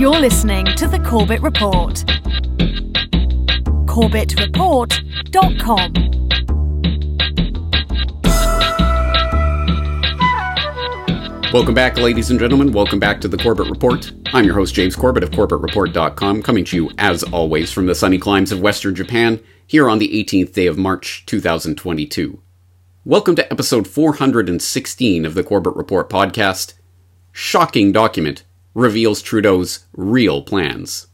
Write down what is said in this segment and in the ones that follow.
You're listening to the Corbett Report. CorbettReport.com. Welcome back, ladies and gentlemen. Welcome back to the Corbett Report. I'm your host, James Corbett of CorbettReport.com, coming to you, as always, from the sunny climes of Western Japan, here on the 18th day of March, 2022. Welcome to episode 416 of the Corbett Report podcast. Shocking document reveals Trudeau's real plans.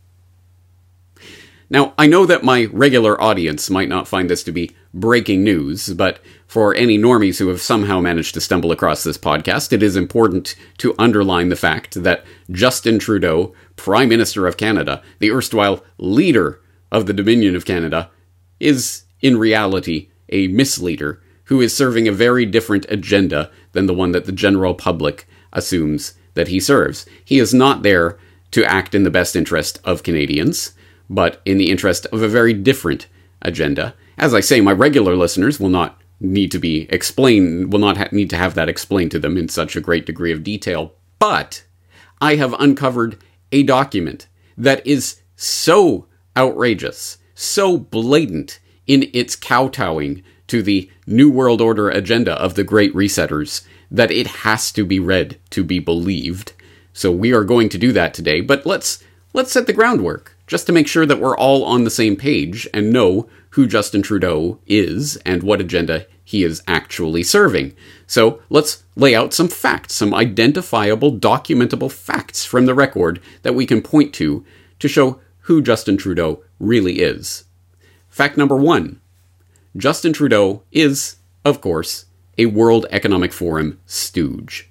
Now, I know that my regular audience might not find this to be breaking news, but for any normies who have somehow managed to stumble across this podcast, it is important to underline the fact that Justin Trudeau, Prime Minister of Canada, the erstwhile leader of the Dominion of Canada, is in reality a misleader who is serving a very different agenda than the one that the general public assumes that he serves. He is not there to act in the best interest of Canadians but in the interest of a very different agenda. As I say, my regular listeners will not need to be explained, will not ha- need to have that explained to them in such a great degree of detail. But I have uncovered a document that is so outrageous, so blatant in its kowtowing to the New World Order agenda of the Great Resetters that it has to be read to be believed. So we are going to do that today, but let's let's set the groundwork just to make sure that we're all on the same page and know who Justin Trudeau is and what agenda he is actually serving. So let's lay out some facts, some identifiable, documentable facts from the record that we can point to to show who Justin Trudeau really is. Fact number one Justin Trudeau is, of course, a World Economic Forum stooge.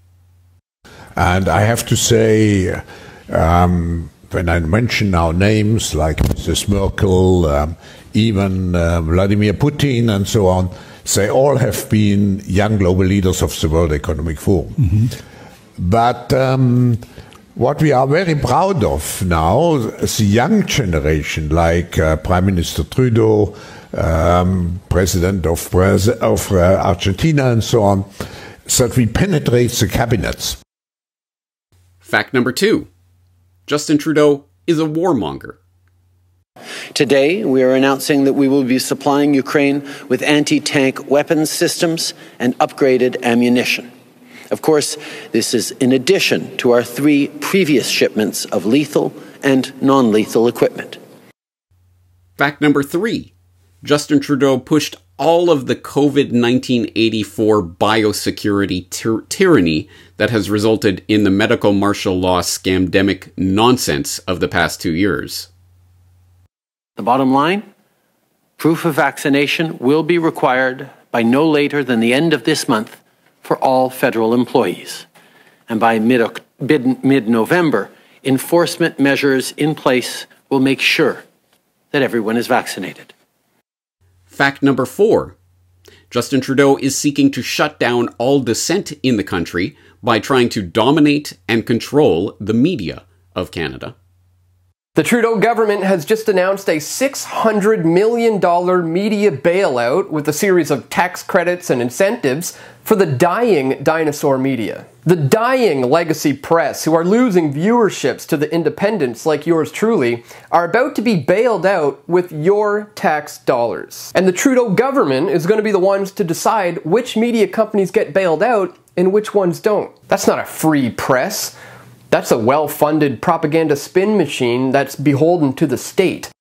And I have to say, um, when I mention now names like Mrs. Merkel, um, even uh, Vladimir Putin, and so on, they all have been young global leaders of the World Economic Forum. Mm-hmm. But um, what we are very proud of now, is the young generation, like uh, Prime Minister Trudeau, um, President of, of uh, Argentina, and so on, that we penetrate the cabinets. Fact number two Justin Trudeau is a warmonger. Today, we are announcing that we will be supplying Ukraine with anti tank weapons systems and upgraded ammunition. Of course, this is in addition to our three previous shipments of lethal and non lethal equipment. Fact number three Justin Trudeau pushed all of the COVID 1984 biosecurity tyr- tyranny that has resulted in the medical martial law scamdemic nonsense of the past two years. The bottom line proof of vaccination will be required by no later than the end of this month for all federal employees. And by mid November, enforcement measures in place will make sure that everyone is vaccinated. Fact number four Justin Trudeau is seeking to shut down all dissent in the country by trying to dominate and control the media of Canada. The Trudeau government has just announced a $600 million media bailout with a series of tax credits and incentives for the dying dinosaur media. The dying legacy press, who are losing viewerships to the independents like yours truly, are about to be bailed out with your tax dollars. And the Trudeau government is going to be the ones to decide which media companies get bailed out and which ones don't. That's not a free press. That's a well funded propaganda spin machine that's beholden to the state.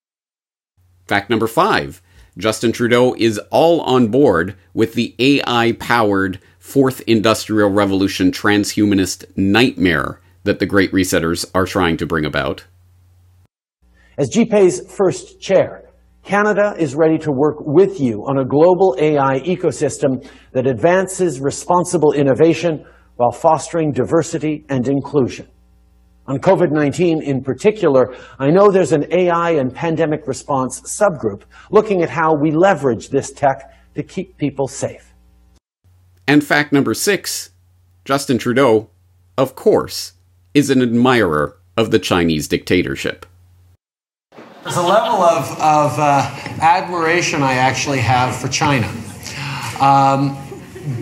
Fact number five Justin Trudeau is all on board with the AI powered fourth industrial revolution transhumanist nightmare that the Great Resetters are trying to bring about. As GPA's first chair, Canada is ready to work with you on a global AI ecosystem that advances responsible innovation while fostering diversity and inclusion. On COVID-19 in particular, I know there's an AI and pandemic response subgroup looking at how we leverage this tech to keep people safe. And fact number six Justin Trudeau, of course, is an admirer of the Chinese dictatorship. There's a level of, of uh, admiration I actually have for China. Um,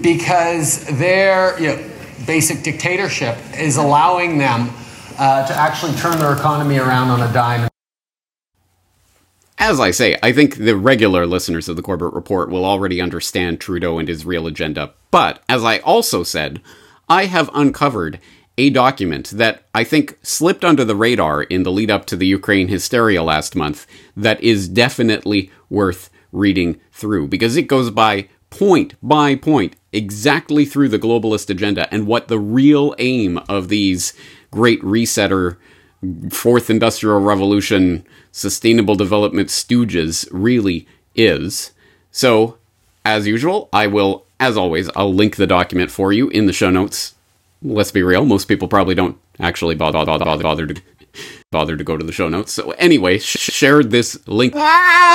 because their you know, basic dictatorship is allowing them uh, to actually turn their economy around on a dime. As I say, I think the regular listeners of the Corbett Report will already understand Trudeau and his real agenda. But, as I also said, I have uncovered a document that I think slipped under the radar in the lead up to the Ukraine hysteria last month that is definitely worth reading through because it goes by point by point exactly through the globalist agenda and what the real aim of these great resetter fourth industrial revolution sustainable development stooges really is. So, as usual, I will as always I'll link the document for you in the show notes let's be real, most people probably don't actually bother, bother, bother, bother to bother to go to the show notes. So anyway, sh- share this link,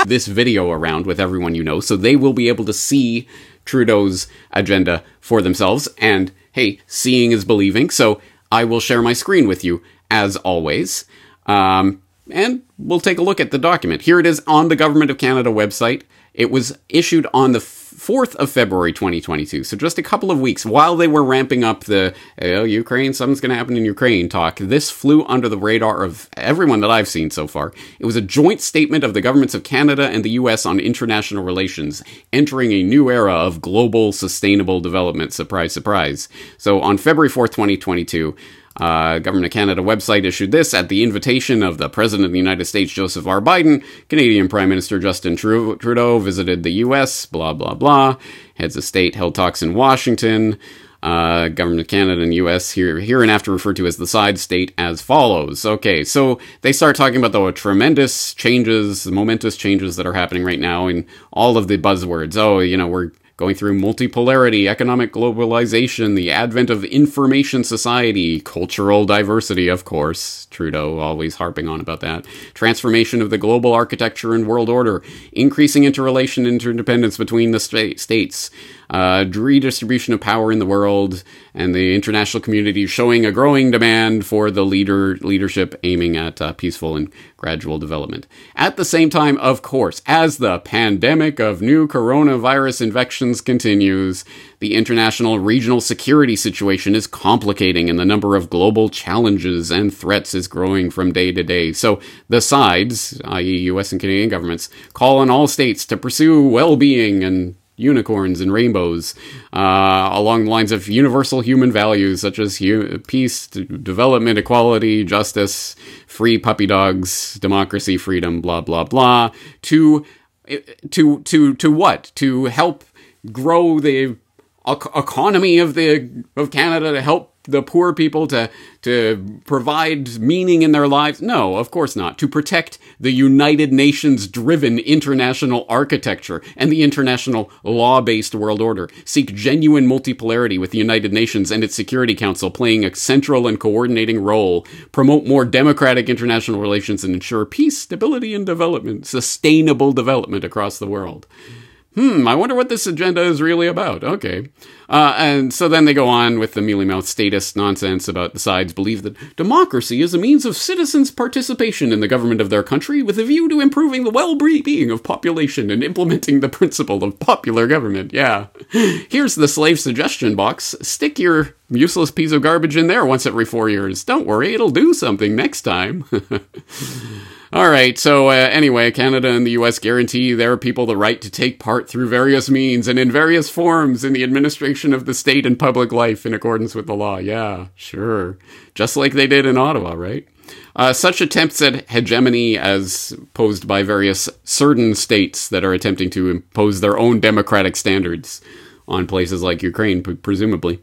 this video around with everyone you know, so they will be able to see Trudeau's agenda for themselves. And hey, seeing is believing. So I will share my screen with you as always. Um, and we'll take a look at the document. Here it is on the Government of Canada website. It was issued on the 4th of February 2022. So just a couple of weeks while they were ramping up the oh, Ukraine, something's going to happen in Ukraine talk. This flew under the radar of everyone that I've seen so far. It was a joint statement of the governments of Canada and the US on international relations, entering a new era of global sustainable development. Surprise, surprise. So on February 4th, 2022, uh, Government of Canada website issued this at the invitation of the President of the United States, Joseph R. Biden. Canadian Prime Minister Justin Trudeau visited the U.S., blah, blah, blah. Heads of state held talks in Washington. Uh, Government of Canada and U.S. here, here and after referred to as the side state as follows. Okay, so they start talking about the tremendous changes, the momentous changes that are happening right now in all of the buzzwords. Oh, you know, we're going through multipolarity, economic globalization, the advent of information society, cultural diversity, of course. Trudeau always harping on about that. Transformation of the global architecture and world order, increasing interrelation interdependence between the sta- states, uh, redistribution of power in the world, and the international community showing a growing demand for the leader leadership aiming at uh, peaceful and gradual development. At the same time, of course, as the pandemic of new coronavirus infections continues, the international regional security situation is complicating and the number of global challenges and threats is growing from day to day. So the sides, i.e., US and Canadian governments, call on all states to pursue well being and unicorns and rainbows, uh, along the lines of universal human values such as hu- peace, development, equality, justice, free puppy dogs, democracy, freedom, blah blah blah. To to to to what? To help grow the economy of the of Canada to help the poor people to to provide meaning in their lives? No, of course not. To protect the United Nations driven international architecture and the international law based world order. Seek genuine multipolarity with the United Nations and its Security Council playing a central and coordinating role. Promote more democratic international relations and ensure peace, stability, and development, sustainable development across the world hmm, I wonder what this agenda is really about. Okay. Uh, and so then they go on with the mealy mouth statist nonsense about the sides believe that democracy is a means of citizens' participation in the government of their country with a view to improving the well being of population and implementing the principle of popular government. Yeah. Here's the slave suggestion box. Stick your useless piece of garbage in there once every four years. Don't worry, it'll do something next time. All right, so uh, anyway, Canada and the US guarantee their people the right to take part through various means and in various forms in the administration of the state and public life in accordance with the law. Yeah, sure. Just like they did in Ottawa, right? Uh, such attempts at hegemony, as posed by various certain states that are attempting to impose their own democratic standards on places like Ukraine, presumably,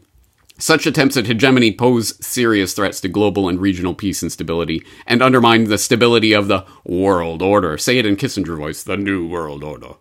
such attempts at hegemony pose serious threats to global and regional peace and stability, and undermine the stability of the world order. Say it in Kissinger voice: the new world order.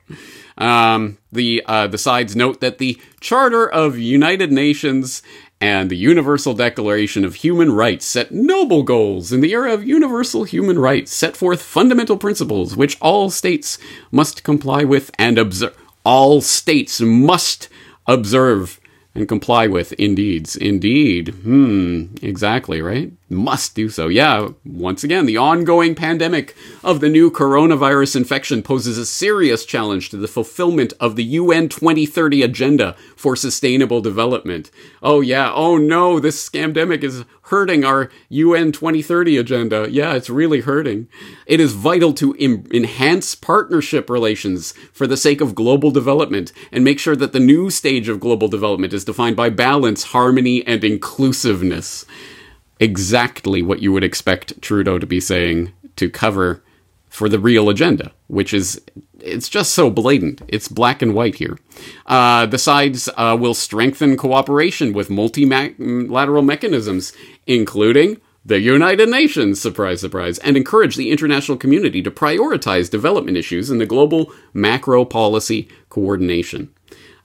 Um, the uh, the sides note that the Charter of United Nations and the Universal Declaration of Human Rights set noble goals in the era of universal human rights, set forth fundamental principles which all states must comply with and observe. All states must observe and comply with indeeds. Indeed. Hmm, exactly, right? Must do so. Yeah, once again, the ongoing pandemic of the new coronavirus infection poses a serious challenge to the fulfillment of the UN 2030 agenda for sustainable development. Oh, yeah. Oh, no, this scamdemic is hurting our UN 2030 agenda. Yeah, it's really hurting. It is vital to Im- enhance partnership relations for the sake of global development and make sure that the new stage of global development is defined by balance, harmony, and inclusiveness. Exactly what you would expect Trudeau to be saying to cover for the real agenda, which is it's just so blatant. It's black and white here. Uh, the sides uh, will strengthen cooperation with multilateral mechanisms, including the United Nations, surprise, surprise, and encourage the international community to prioritize development issues in the global macro policy coordination.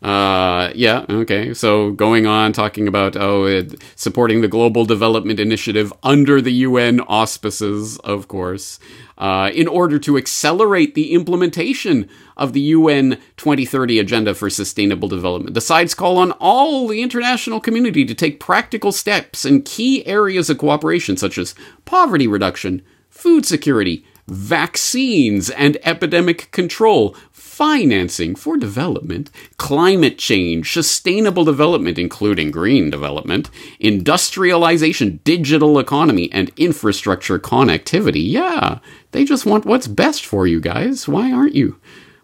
Uh, yeah, okay. So going on talking about oh, it, supporting the Global Development Initiative under the UN auspices, of course, uh, in order to accelerate the implementation of the UN 2030 Agenda for Sustainable Development. The sides call on all the international community to take practical steps in key areas of cooperation, such as poverty reduction, food security, vaccines and epidemic control, financing for development, climate change, sustainable development, including green development, industrialization, digital economy, and infrastructure connectivity. Yeah, they just want what's best for you guys. Why aren't you?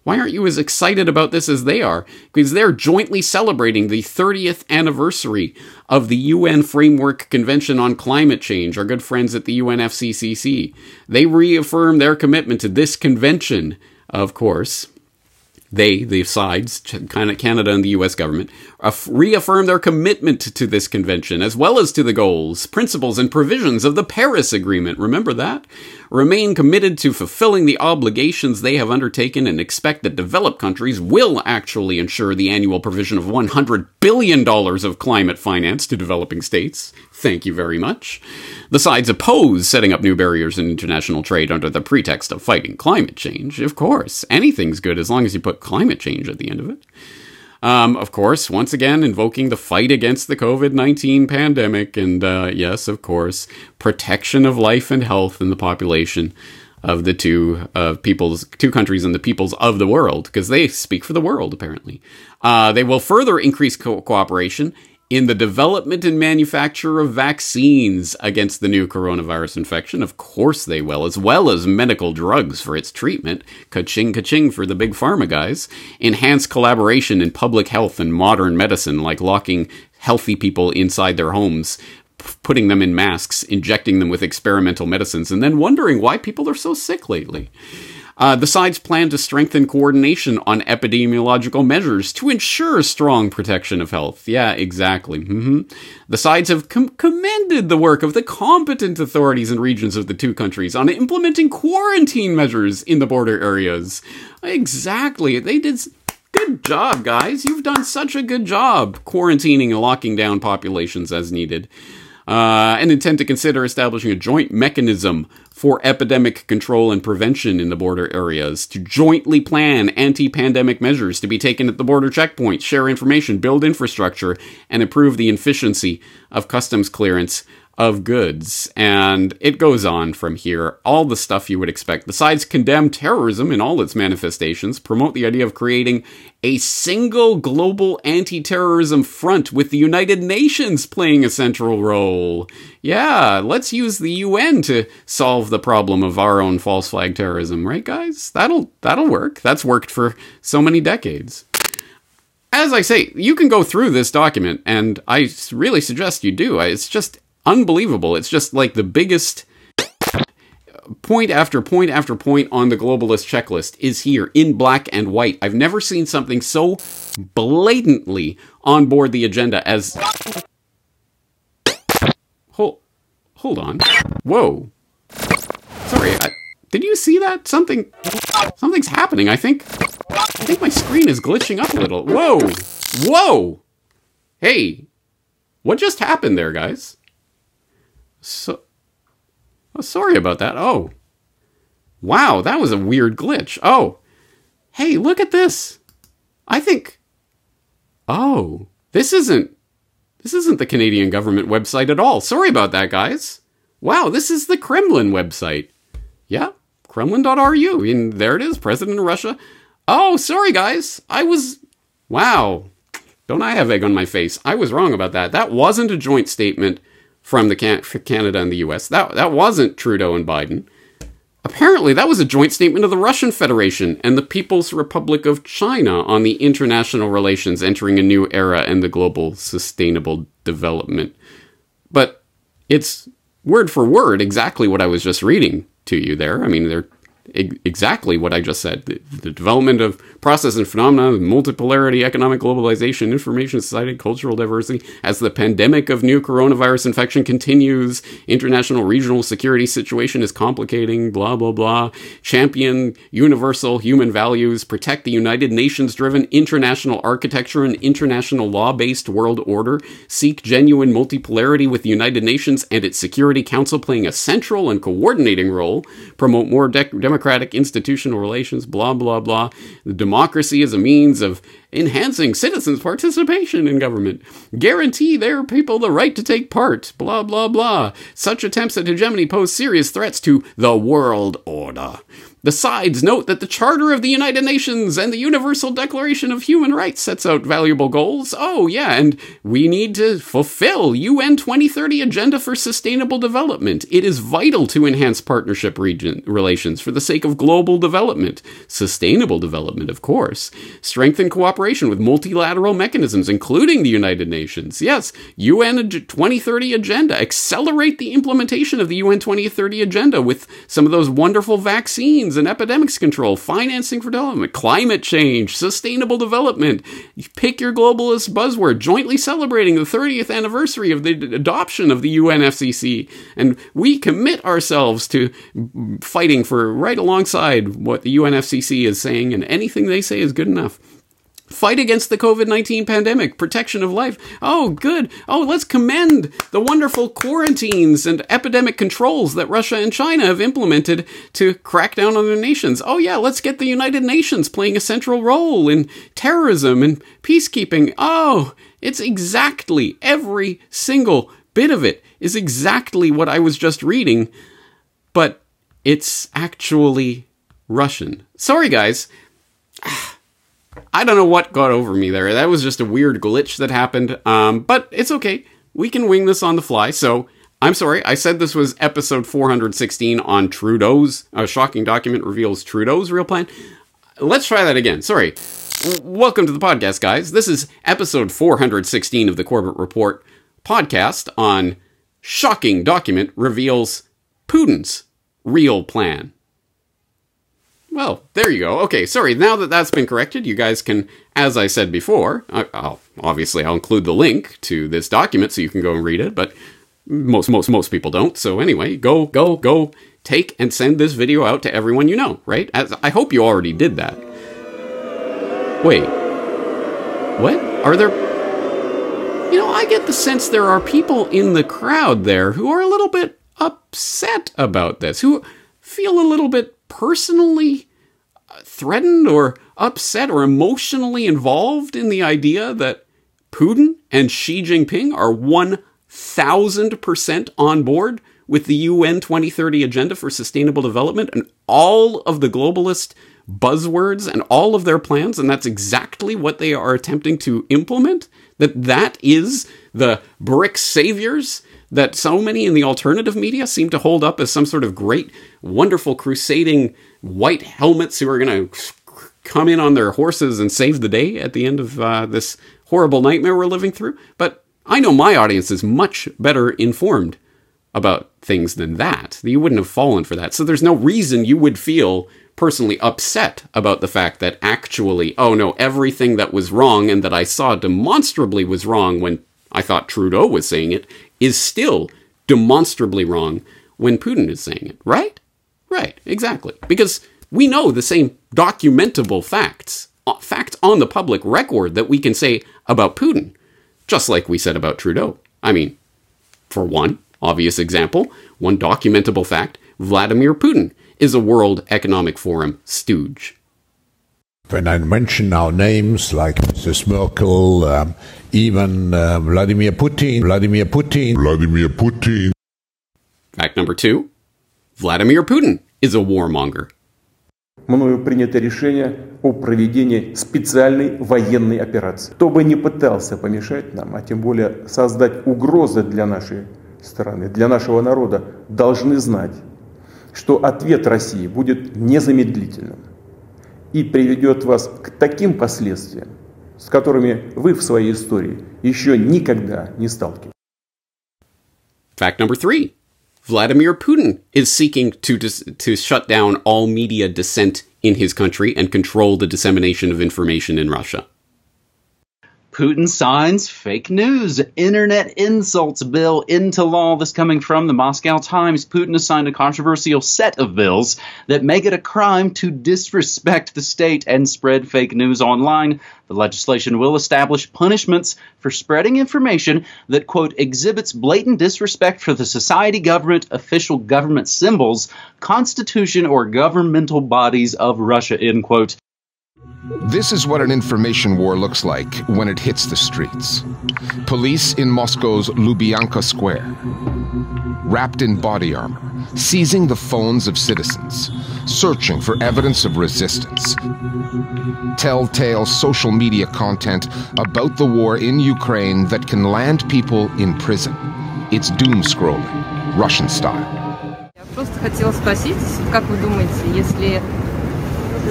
Why aren't you as excited about this as they are? Because they're jointly celebrating the 30th anniversary of the UN Framework Convention on Climate Change, our good friends at the UNFCCC. They reaffirm their commitment to this convention, of course, they, the sides, Canada and the US government, reaffirm their commitment to this convention, as well as to the goals, principles, and provisions of the Paris Agreement. Remember that? Remain committed to fulfilling the obligations they have undertaken and expect that developed countries will actually ensure the annual provision of $100 billion of climate finance to developing states. Thank you very much. The sides oppose setting up new barriers in international trade under the pretext of fighting climate change. Of course, anything's good as long as you put climate change at the end of it. Um, of course, once again, invoking the fight against the COVID 19 pandemic, and uh, yes, of course, protection of life and health in the population of the two uh, peoples, two countries and the peoples of the world, because they speak for the world, apparently. Uh, they will further increase co- cooperation in the development and manufacture of vaccines against the new coronavirus infection. Of course they will, as well as medical drugs for its treatment. Ka-ching, ka-ching for the big pharma guys. Enhance collaboration in public health and modern medicine, like locking healthy people inside their homes putting them in masks, injecting them with experimental medicines, and then wondering why people are so sick lately. Uh, the sides plan to strengthen coordination on epidemiological measures to ensure strong protection of health. Yeah, exactly. Mm-hmm. The sides have com- commended the work of the competent authorities and regions of the two countries on implementing quarantine measures in the border areas. Exactly. They did. Good job, guys. You've done such a good job quarantining and locking down populations as needed. Uh, and intend to consider establishing a joint mechanism for epidemic control and prevention in the border areas, to jointly plan anti pandemic measures to be taken at the border checkpoints, share information, build infrastructure, and improve the efficiency of customs clearance of goods. And it goes on from here. All the stuff you would expect. Besides condemn terrorism in all its manifestations, promote the idea of creating a single global anti terrorism front with the United Nations playing a central role. Yeah, let's use the UN to solve the problem of our own false flag terrorism, right guys? That'll that'll work. That's worked for so many decades as I say, you can go through this document, and I really suggest you do. It's just unbelievable. It's just like the biggest point after point after point on the globalist checklist is here in black and white. I've never seen something so blatantly on board the agenda as. Hold, hold on. Whoa. Sorry, I, did you see that? Something, something's happening. I think, I think my screen is glitching up a little. Whoa, whoa. Hey, what just happened there, guys? So, oh, sorry about that. Oh, wow, that was a weird glitch. Oh, hey, look at this. I think. Oh, this isn't. This isn't the Canadian government website at all. Sorry about that, guys. Wow, this is the Kremlin website. Yeah, Kremlin.ru. And there it is, President of Russia. Oh, sorry, guys. I was. Wow. Don't I have egg on my face? I was wrong about that. That wasn't a joint statement from the Can- Canada and the US. That that wasn't Trudeau and Biden. Apparently, that was a joint statement of the Russian Federation and the People's Republic of China on the international relations entering a new era and the global sustainable development. But it's word for word exactly what I was just reading to you there. I mean, they're exactly what I just said. The, the, development of process and phenomena, multipolarity, economic globalization, information society, cultural diversity, as the pandemic of new coronavirus infection continues, international regional security situation is complicating, blah, blah, blah. Champion universal human values, protect the United Nations driven international architecture and international law based world order, seek genuine multipolarity with the United Nations and its Security Council playing a central and coordinating role, promote more de- democratic institutional relations, blah, blah, blah. The democracy is a means of enhancing citizens' participation in government, guarantee their people the right to take part, blah, blah, blah. Such attempts at hegemony pose serious threats to the world order. The sides note that the Charter of the United Nations and the Universal Declaration of Human Rights sets out valuable goals. Oh, yeah, and we need to fulfill UN 2030 Agenda for Sustainable Development. It is vital to enhance partnership region relations for the sake of global development, sustainable development, of course. Strengthen cooperation with multilateral mechanisms, including the United Nations. Yes, UN 2030 Agenda. Accelerate the implementation of the UN 2030 Agenda with some of those wonderful vaccines and epidemics control, financing for development, climate change, sustainable development. Pick your globalist buzzword, jointly celebrating the 30th anniversary of the adoption of the UNFCCC. And we commit ourselves to fighting for right alongside what the UNFCCC is saying, and anything they say is good enough. Fight against the COVID 19 pandemic, protection of life. Oh, good. Oh, let's commend the wonderful quarantines and epidemic controls that Russia and China have implemented to crack down on their nations. Oh, yeah, let's get the United Nations playing a central role in terrorism and peacekeeping. Oh, it's exactly every single bit of it is exactly what I was just reading, but it's actually Russian. Sorry, guys. Ah, I don't know what got over me there. That was just a weird glitch that happened. Um, but it's okay. We can wing this on the fly. So I'm sorry. I said this was episode 416 on Trudeau's uh, shocking document reveals Trudeau's real plan. Let's try that again. Sorry. Welcome to the podcast, guys. This is episode 416 of the Corbett Report podcast on shocking document reveals Putin's real plan. Well, there you go. Okay, sorry. Now that that's been corrected, you guys can, as I said before, I'll, obviously I'll include the link to this document so you can go and read it. But most most most people don't. So anyway, go go go take and send this video out to everyone you know. Right? As, I hope you already did that. Wait, what? Are there? You know, I get the sense there are people in the crowd there who are a little bit upset about this, who feel a little bit personally threatened or upset or emotionally involved in the idea that Putin and Xi Jinping are 1000% on board with the UN 2030 Agenda for Sustainable Development and all of the globalist buzzwords and all of their plans, and that's exactly what they are attempting to implement. That that is the BRICS saviors that so many in the alternative media seem to hold up as some sort of great, wonderful, crusading white helmets who are going to come in on their horses and save the day at the end of uh, this horrible nightmare we're living through. But I know my audience is much better informed about things than that. You wouldn't have fallen for that. So there's no reason you would feel personally upset about the fact that actually, oh no, everything that was wrong and that I saw demonstrably was wrong when I thought Trudeau was saying it is still demonstrably wrong when Putin is saying it, right? Right, exactly. Because we know the same documentable facts, uh, facts on the public record that we can say about Putin, just like we said about Trudeau. I mean, for one obvious example, one documentable fact Vladimir Putin is a World Economic Forum stooge. When I mention now names like Mrs. Merkel, um, even uh, Vladimir Putin, Vladimir Putin, Vladimir Putin. Fact number two Vladimir Putin is a warmonger. Мною принято решение о проведении специальной военной операции. Кто бы не пытался помешать нам, а тем более создать угрозы для нашей стороны, для нашего народа должны знать, что ответ России будет незамедлительным и приведет вас к таким последствиям, с которыми вы в своей истории еще никогда не сталкивались. Fact number three. Vladimir Putin is seeking to dis- to shut down all media dissent in his country and control the dissemination of information in Russia. Putin signs fake news, internet insults bill into law. This coming from the Moscow Times. Putin has signed a controversial set of bills that make it a crime to disrespect the state and spread fake news online. The legislation will establish punishments for spreading information that, quote, exhibits blatant disrespect for the society, government, official government symbols, constitution, or governmental bodies of Russia, end quote. This is what an information war looks like when it hits the streets. Police in Moscow's Lubyanka Square, wrapped in body armor, seizing the phones of citizens, searching for evidence of resistance. Telltale social media content about the war in Ukraine that can land people in prison. It's doom scrolling, Russian style. Я просто хотела спросить, как вы думаете, если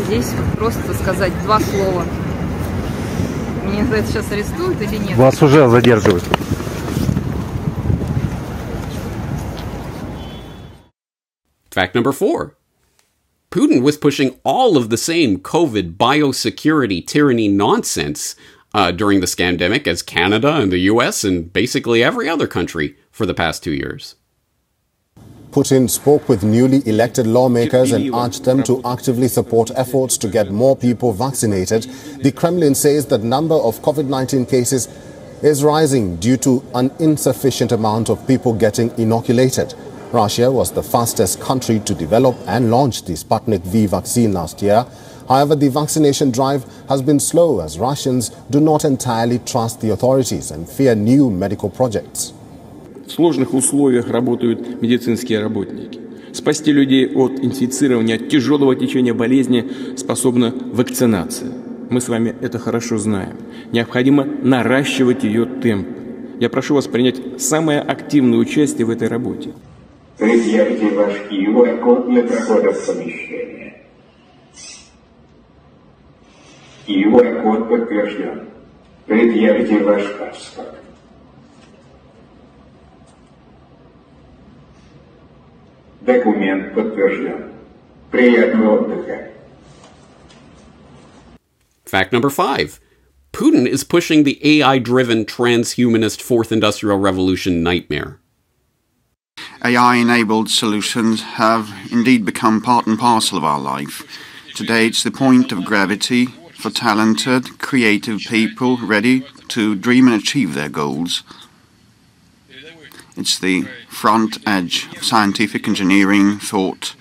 Здесь просто сказать два слова. Меня за это сейчас арестуют или нет? Вас уже задерживают. Fact number four. Putin was pushing all of the same COVID biosecurity tyranny nonsense uh, during the scamdemic as Canada and the US and basically every other country for the past two years. Putin spoke with newly elected lawmakers and urged them to actively support efforts to get more people vaccinated. The Kremlin says the number of COVID-19 cases is rising due to an insufficient amount of people getting inoculated. Russia was the fastest country to develop and launch the Sputnik V vaccine last year. However, the vaccination drive has been slow as Russians do not entirely trust the authorities and fear new medical projects. В сложных условиях работают медицинские работники. Спасти людей от инфицирования, от тяжелого течения болезни способна вакцинация. Мы с вами это хорошо знаем. Необходимо наращивать ее темп. Я прошу вас принять самое активное участие в этой работе. Предъявите ваш QR-код для прохода в помещение. QR-код подтвержден. Предъявите ваш паспорт. Документ подтвержден. Приятного отдыха. Fact number five. Putin is pushing the AI driven transhumanist fourth industrial revolution nightmare. AI enabled solutions have indeed become part and parcel of our life. Today, it's the point of gravity for talented, creative people ready to dream and achieve their goals. It's the front edge of scientific engineering thought.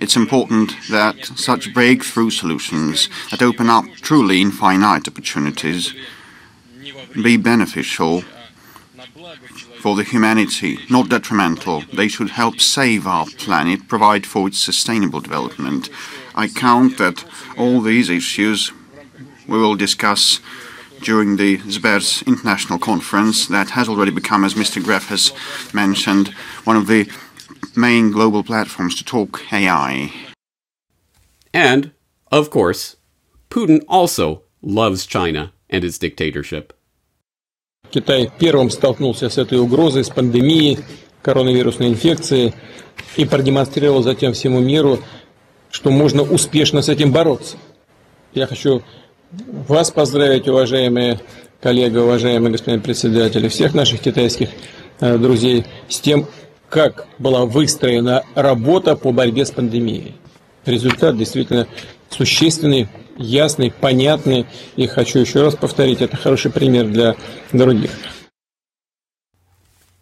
It's important that such breakthrough solutions that open up truly infinite opportunities be beneficial for the humanity, not detrimental. They should help save our planet, provide for its sustainable development. I count that all these issues we will discuss during the Sber's international conference that has already become, as Mr. Gref has mentioned, one of the main global platforms to talk AI. And, of course, Putin also loves China and its dictatorship. Китай первым столкнулся с этой угрозой, с пандемией коронавирусной инфекции и продемонстрировал затем всему миру, что можно успешно с этим бороться. Я хочу вас поздравить, уважаемые коллеги, уважаемый господин председатель, всех наших китайских э, друзей с тем, как была выстроена работа по борьбе с пандемией. Результат действительно существенный, ясный, понятный. И хочу еще раз повторить, это хороший пример для других.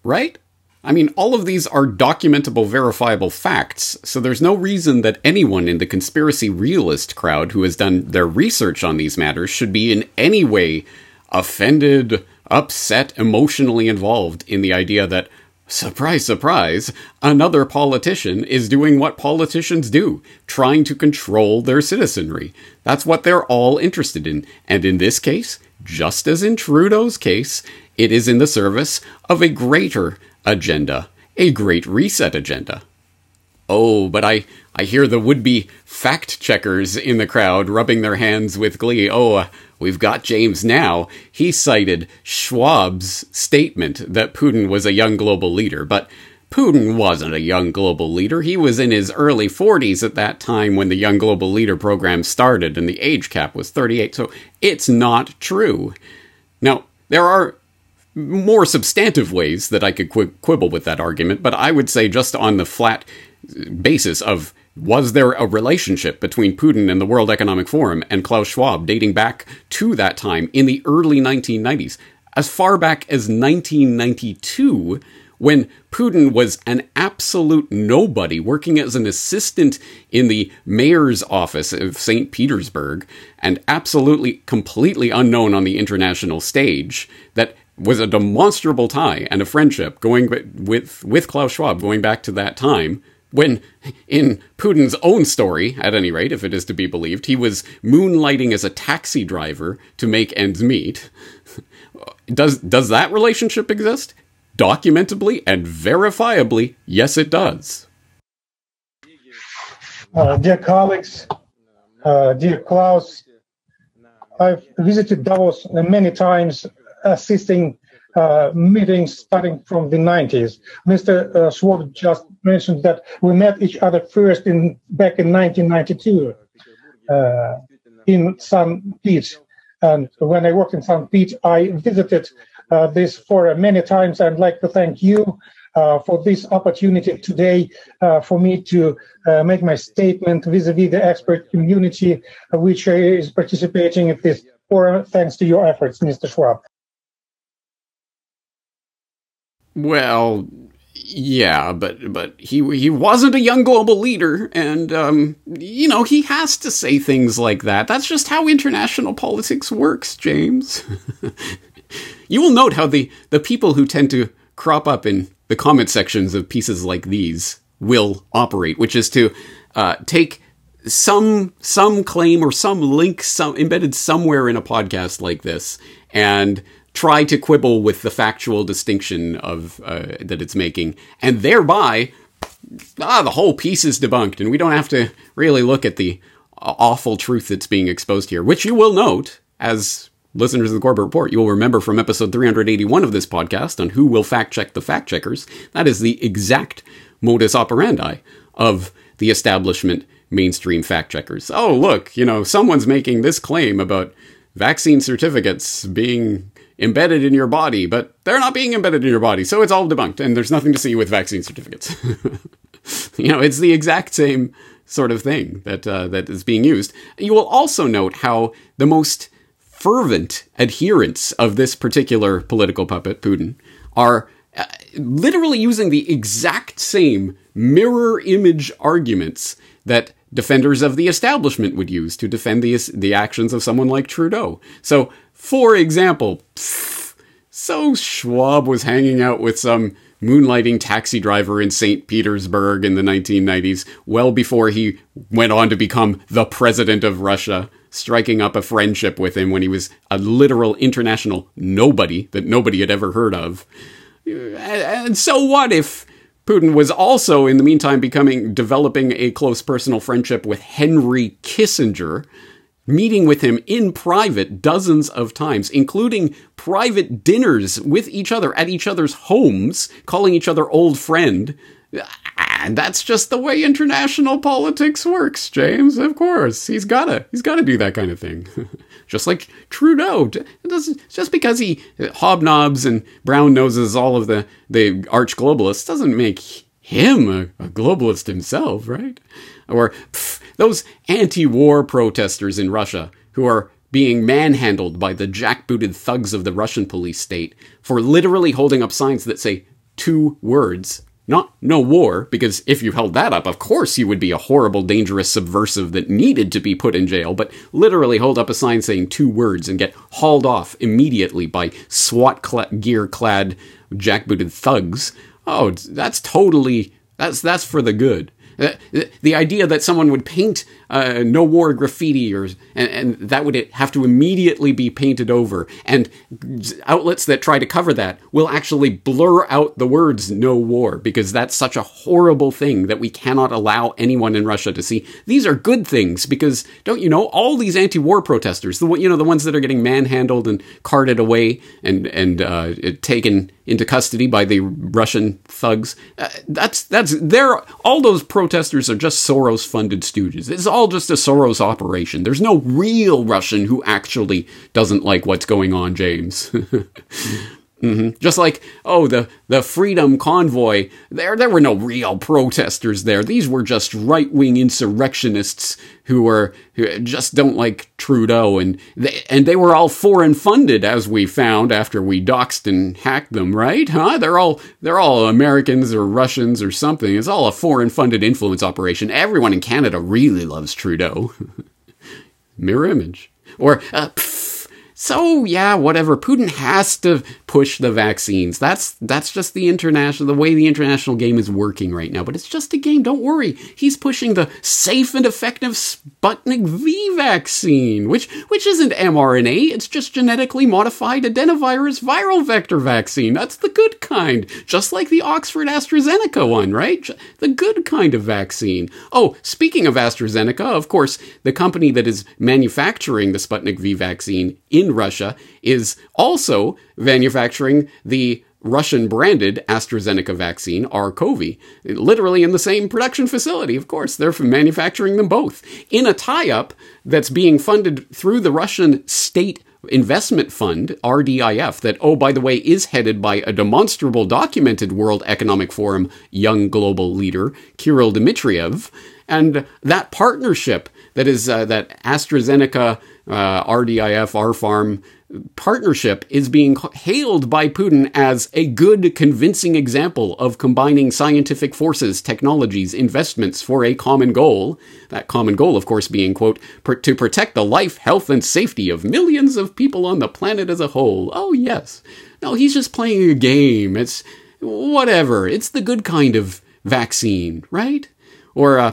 Right? I mean, all of these are documentable, verifiable facts, so there's no reason that anyone in the conspiracy realist crowd who has done their research on these matters should be in any way offended, upset, emotionally involved in the idea that surprise, surprise, another politician is doing what politicians do, trying to control their citizenry. That's what they're all interested in. And in this case, just as in Trudeau's case, it is in the service of a greater agenda, a great reset agenda. Oh, but I, I hear the would be fact checkers in the crowd rubbing their hands with glee. Oh, we've got James now. He cited Schwab's statement that Putin was a young global leader, but Putin wasn't a young global leader. He was in his early 40s at that time when the Young Global Leader program started and the age cap was 38. So it's not true. Now, there are more substantive ways that I could quibble with that argument, but I would say just on the flat basis of was there a relationship between Putin and the World Economic Forum and Klaus Schwab dating back to that time in the early 1990s? As far back as 1992, when Putin was an absolute nobody working as an assistant in the mayor's office of St. Petersburg and absolutely completely unknown on the international stage, that was a demonstrable tie and a friendship going with with Klaus Schwab going back to that time when, in Putin's own story, at any rate, if it is to be believed, he was moonlighting as a taxi driver to make ends meet. Does does that relationship exist? Documentably and verifiably, yes, it does. Uh, dear colleagues, uh, dear Klaus, I've visited Davos many times, assisting uh, meetings starting from the 90s. Mr. Uh, Schwab just mentioned that we met each other first in back in 1992 uh, in St. Pete. And when I worked in St. Pete, I visited uh, this forum many times. I'd like to thank you uh, for this opportunity today uh, for me to uh, make my statement vis-a-vis the expert community uh, which is participating at this forum thanks to your efforts, Mr. Schwab. Well, yeah, but but he he wasn't a young global leader, and um, you know he has to say things like that. That's just how international politics works, James. you will note how the the people who tend to crop up in the comment sections of pieces like these will operate, which is to uh, take some some claim or some link some embedded somewhere in a podcast like this and try to quibble with the factual distinction of uh, that it's making, and thereby, ah, the whole piece is debunked, and we don't have to really look at the awful truth that's being exposed here, which you will note as listeners of the Corbett Report. You will remember from episode 381 of this podcast on who will fact check the fact checkers. That is the exact modus operandi of the establishment mainstream fact checkers. Oh, look, you know, someone's making this claim about vaccine certificates being embedded in your body, but they're not being embedded in your body, so it's all debunked, and there's nothing to see with vaccine certificates. you know, it's the exact same sort of thing that uh, that is being used. You will also note how the most fervent adherents of this particular political puppet, Putin, are uh, literally using the exact same mirror image arguments that defenders of the establishment would use to defend the the actions of someone like Trudeau. So for example, so Schwab was hanging out with some moonlighting taxi driver in St. Petersburg in the 1990s, well before he went on to become the president of Russia, striking up a friendship with him when he was a literal international nobody that nobody had ever heard of. And so what if Putin was also in the meantime becoming developing a close personal friendship with Henry Kissinger, meeting with him in private dozens of times, including private dinners with each other at each other's homes, calling each other old friend. And that's just the way international politics works, James. Of course, he's gotta he's gotta do that kind of thing. just like Trudeau, just because he hobnobs and brown noses all of the the arch globalists doesn't make him a, a globalist himself, right? Or pff, those anti war protesters in Russia who are being manhandled by the jackbooted thugs of the Russian police state for literally holding up signs that say two words. Not no war, because if you held that up, of course you would be a horrible, dangerous subversive that needed to be put in jail, but literally hold up a sign saying two words and get hauled off immediately by SWAT gear clad jackbooted thugs oh, that's totally that's that's for the good. Uh, the idea that someone would paint uh, no war graffiti or and, and, that would have to immediately be painted over. And outlets that try to cover that will actually blur out the words no war because that's such a horrible thing that we cannot allow anyone in Russia to see. These are good things because don't you know all these anti-war protesters the you know the ones that are getting manhandled and carted away and and uh, taken into custody by the Russian thugs uh, that's that's they're all those protesters are just Soros funded stooges. It's all all just a Soros operation. There's no real Russian who actually doesn't like what's going on, James. Mm-hmm. Just like, oh, the, the Freedom Convoy, there, there were no real protesters there. These were just right wing insurrectionists who were who just don't like Trudeau, and they, and they were all foreign funded, as we found after we doxed and hacked them, right? Huh? They're all they're all Americans or Russians or something. It's all a foreign funded influence operation. Everyone in Canada really loves Trudeau. Mirror image. Or, uh, pff, so yeah, whatever. Putin has to push the vaccines. That's that's just the international the way the international game is working right now. But it's just a game. Don't worry. He's pushing the safe and effective Sputnik V vaccine, which which isn't mRNA. It's just genetically modified adenovirus viral vector vaccine. That's the good kind, just like the Oxford AstraZeneca one, right? The good kind of vaccine. Oh, speaking of AstraZeneca, of course, the company that is manufacturing the Sputnik V vaccine in Russia is also manufacturing the Russian branded AstraZeneca vaccine, R-CoV, literally in the same production facility, of course. They're manufacturing them both in a tie up that's being funded through the Russian state investment fund, RDIF, that, oh, by the way, is headed by a demonstrable, documented World Economic Forum young global leader, Kirill Dmitriev. And that partnership that is uh, that AstraZeneca uh, RDIF, partnership is being hailed by Putin as a good, convincing example of combining scientific forces, technologies, investments for a common goal. That common goal, of course, being, quote, to protect the life, health, and safety of millions of people on the planet as a whole. Oh, yes. No, he's just playing a game. It's whatever. It's the good kind of vaccine, right? Or, uh,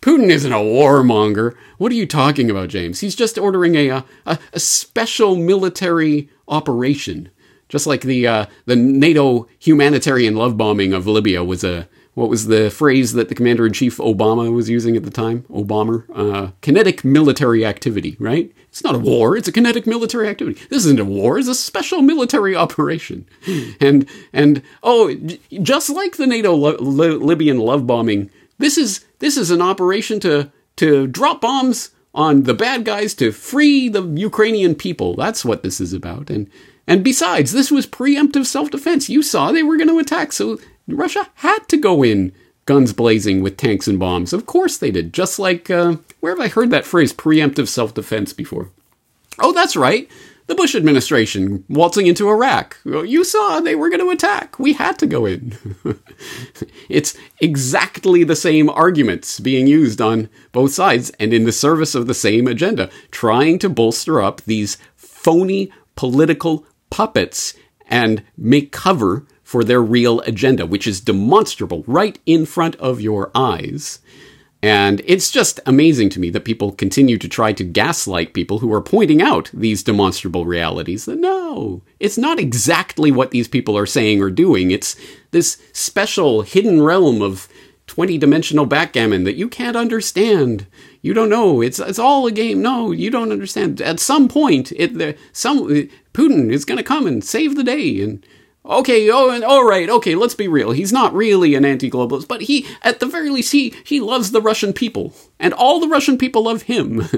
Putin isn't a warmonger. What are you talking about, James? He's just ordering a a, a special military operation, just like the uh, the NATO humanitarian love bombing of Libya was a what was the phrase that the commander in chief Obama was using at the time? Obama, uh, kinetic military activity, right? It's not a war; it's a kinetic military activity. This isn't a war; it's a special military operation. And and oh, just like the NATO Libyan love bombing, this is this is an operation to to drop bombs on the bad guys to free the Ukrainian people. That's what this is about. And and besides, this was preemptive self-defense. You saw they were going to attack, so Russia had to go in guns blazing with tanks and bombs. Of course they did. Just like uh, where have I heard that phrase preemptive self-defense before? That's right the Bush administration waltzing into Iraq. You saw they were going to attack. We had to go in. it's exactly the same arguments being used on both sides and in the service of the same agenda, trying to bolster up these phony political puppets and make cover for their real agenda, which is demonstrable right in front of your eyes. And it's just amazing to me that people continue to try to gaslight people who are pointing out these demonstrable realities that no, it's not exactly what these people are saying or doing. It's this special hidden realm of 20 dimensional backgammon that you can't understand. You don't know. It's it's all a game. No, you don't understand. At some point, it the, some Putin is going to come and save the day and Okay, oh, and all right, okay, let's be real. He's not really an anti-globalist, but he, at the very least, he he loves the Russian people, and all the Russian people love him.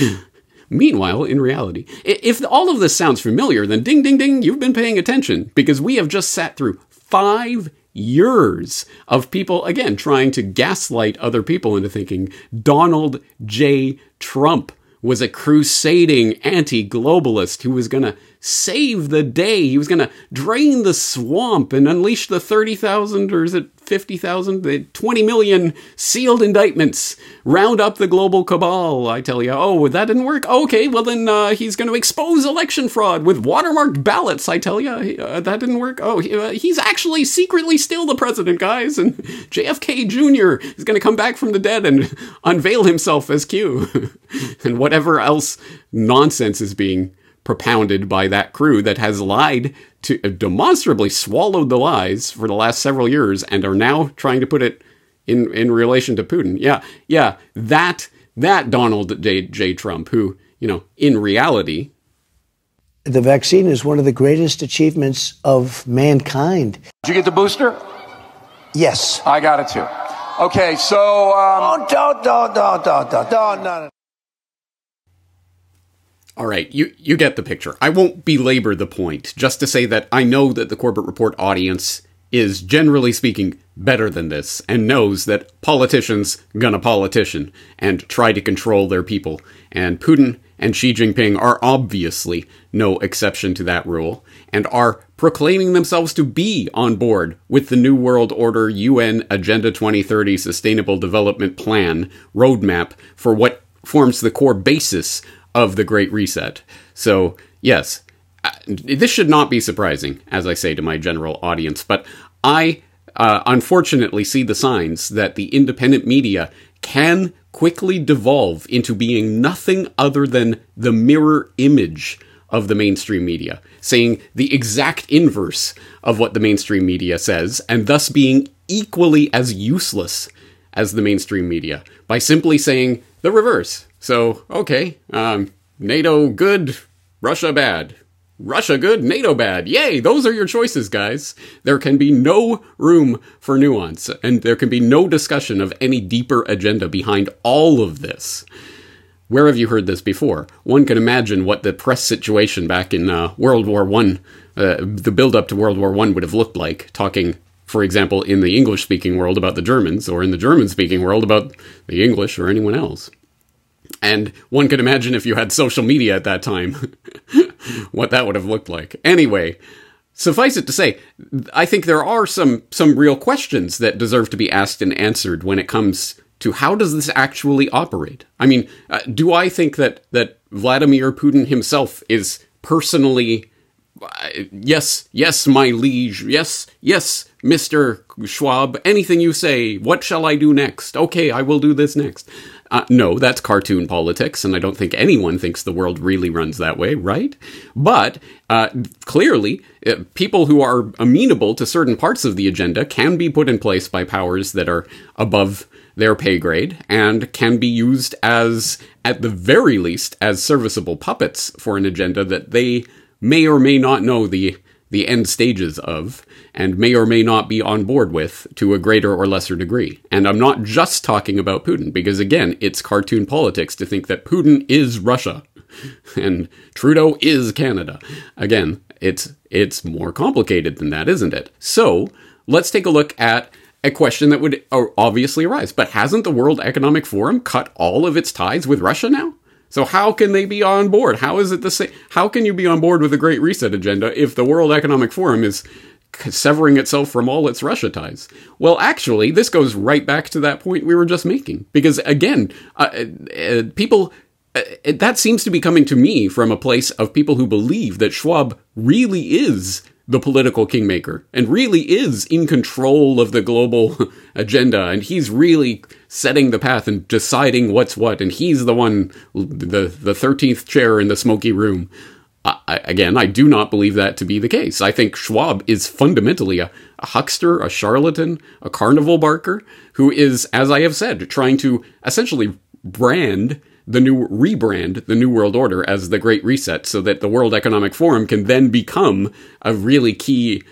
Meanwhile, in reality, if all of this sounds familiar, then ding, ding, ding, you've been paying attention because we have just sat through five years of people, again, trying to gaslight other people into thinking Donald J. Trump was a crusading anti globalist who was going to save the day. He was going to drain the swamp and unleash the 30,000 or is it 50,000, The 20 million sealed indictments. Round up the global cabal, I tell you. Oh, that didn't work? Okay, well then uh, he's going to expose election fraud with watermarked ballots, I tell you. Uh, that didn't work? Oh, he, uh, he's actually secretly still the president, guys. And JFK Jr. is going to come back from the dead and unveil himself as Q. and whatever else nonsense is being propounded by that crew that has lied to uh, demonstrably swallowed the lies for the last several years and are now trying to put it in in relation to Putin. Yeah, yeah, that that Donald J. J. Trump, who you know, in reality, the vaccine is one of the greatest achievements of mankind. Did you get the booster? Yes, I got it too. Okay, so um, don't don't don't don't don't don't don't. don't. All right, you you get the picture. I won't belabor the point, just to say that I know that the Corbett Report audience is generally speaking better than this and knows that politicians gonna politician and try to control their people. And Putin and Xi Jinping are obviously no exception to that rule and are proclaiming themselves to be on board with the New World Order UN Agenda 2030 Sustainable Development Plan roadmap for what forms the core basis of the Great Reset. So, yes, this should not be surprising, as I say to my general audience, but I uh, unfortunately see the signs that the independent media can quickly devolve into being nothing other than the mirror image of the mainstream media, saying the exact inverse of what the mainstream media says, and thus being equally as useless as the mainstream media by simply saying the reverse. So, okay, um, NATO good, Russia bad. Russia good, NATO bad. Yay, those are your choices, guys. There can be no room for nuance, and there can be no discussion of any deeper agenda behind all of this. Where have you heard this before? One can imagine what the press situation back in uh, World War One, uh, the build-up to World War One, would have looked like. Talking, for example, in the English-speaking world about the Germans, or in the German-speaking world about the English or anyone else. And one could imagine if you had social media at that time, what that would have looked like. Anyway, suffice it to say, I think there are some some real questions that deserve to be asked and answered when it comes to how does this actually operate. I mean, uh, do I think that that Vladimir Putin himself is personally uh, yes, yes, my liege. Yes, yes, Mr. Schwab. Anything you say. What shall I do next? Okay, I will do this next. Uh, no, that's cartoon politics, and I don't think anyone thinks the world really runs that way, right? But uh, clearly, uh, people who are amenable to certain parts of the agenda can be put in place by powers that are above their pay grade and can be used as, at the very least, as serviceable puppets for an agenda that they may or may not know the the end stages of and may or may not be on board with to a greater or lesser degree. And I'm not just talking about Putin, because again, it's cartoon politics to think that Putin is Russia and Trudeau is Canada. Again, it's it's more complicated than that, isn't it? So, let's take a look at a question that would uh, obviously arise. But hasn't the World Economic Forum cut all of its ties with Russia now? So how can they be on board? How is it the same? How can you be on board with the Great Reset agenda if the World Economic Forum is severing itself from all its Russia ties? Well, actually, this goes right back to that point we were just making. Because again, uh, uh, people. Uh, that seems to be coming to me from a place of people who believe that Schwab really is the political kingmaker and really is in control of the global agenda and he's really setting the path and deciding what's what and he's the one the the 13th chair in the smoky room. I, again i do not believe that to be the case. I think schwab is fundamentally a, a huckster a charlatan a carnival barker who is as i have said trying to essentially brand the new rebrand the New World Order as the Great Reset so that the World Economic Forum can then become a really key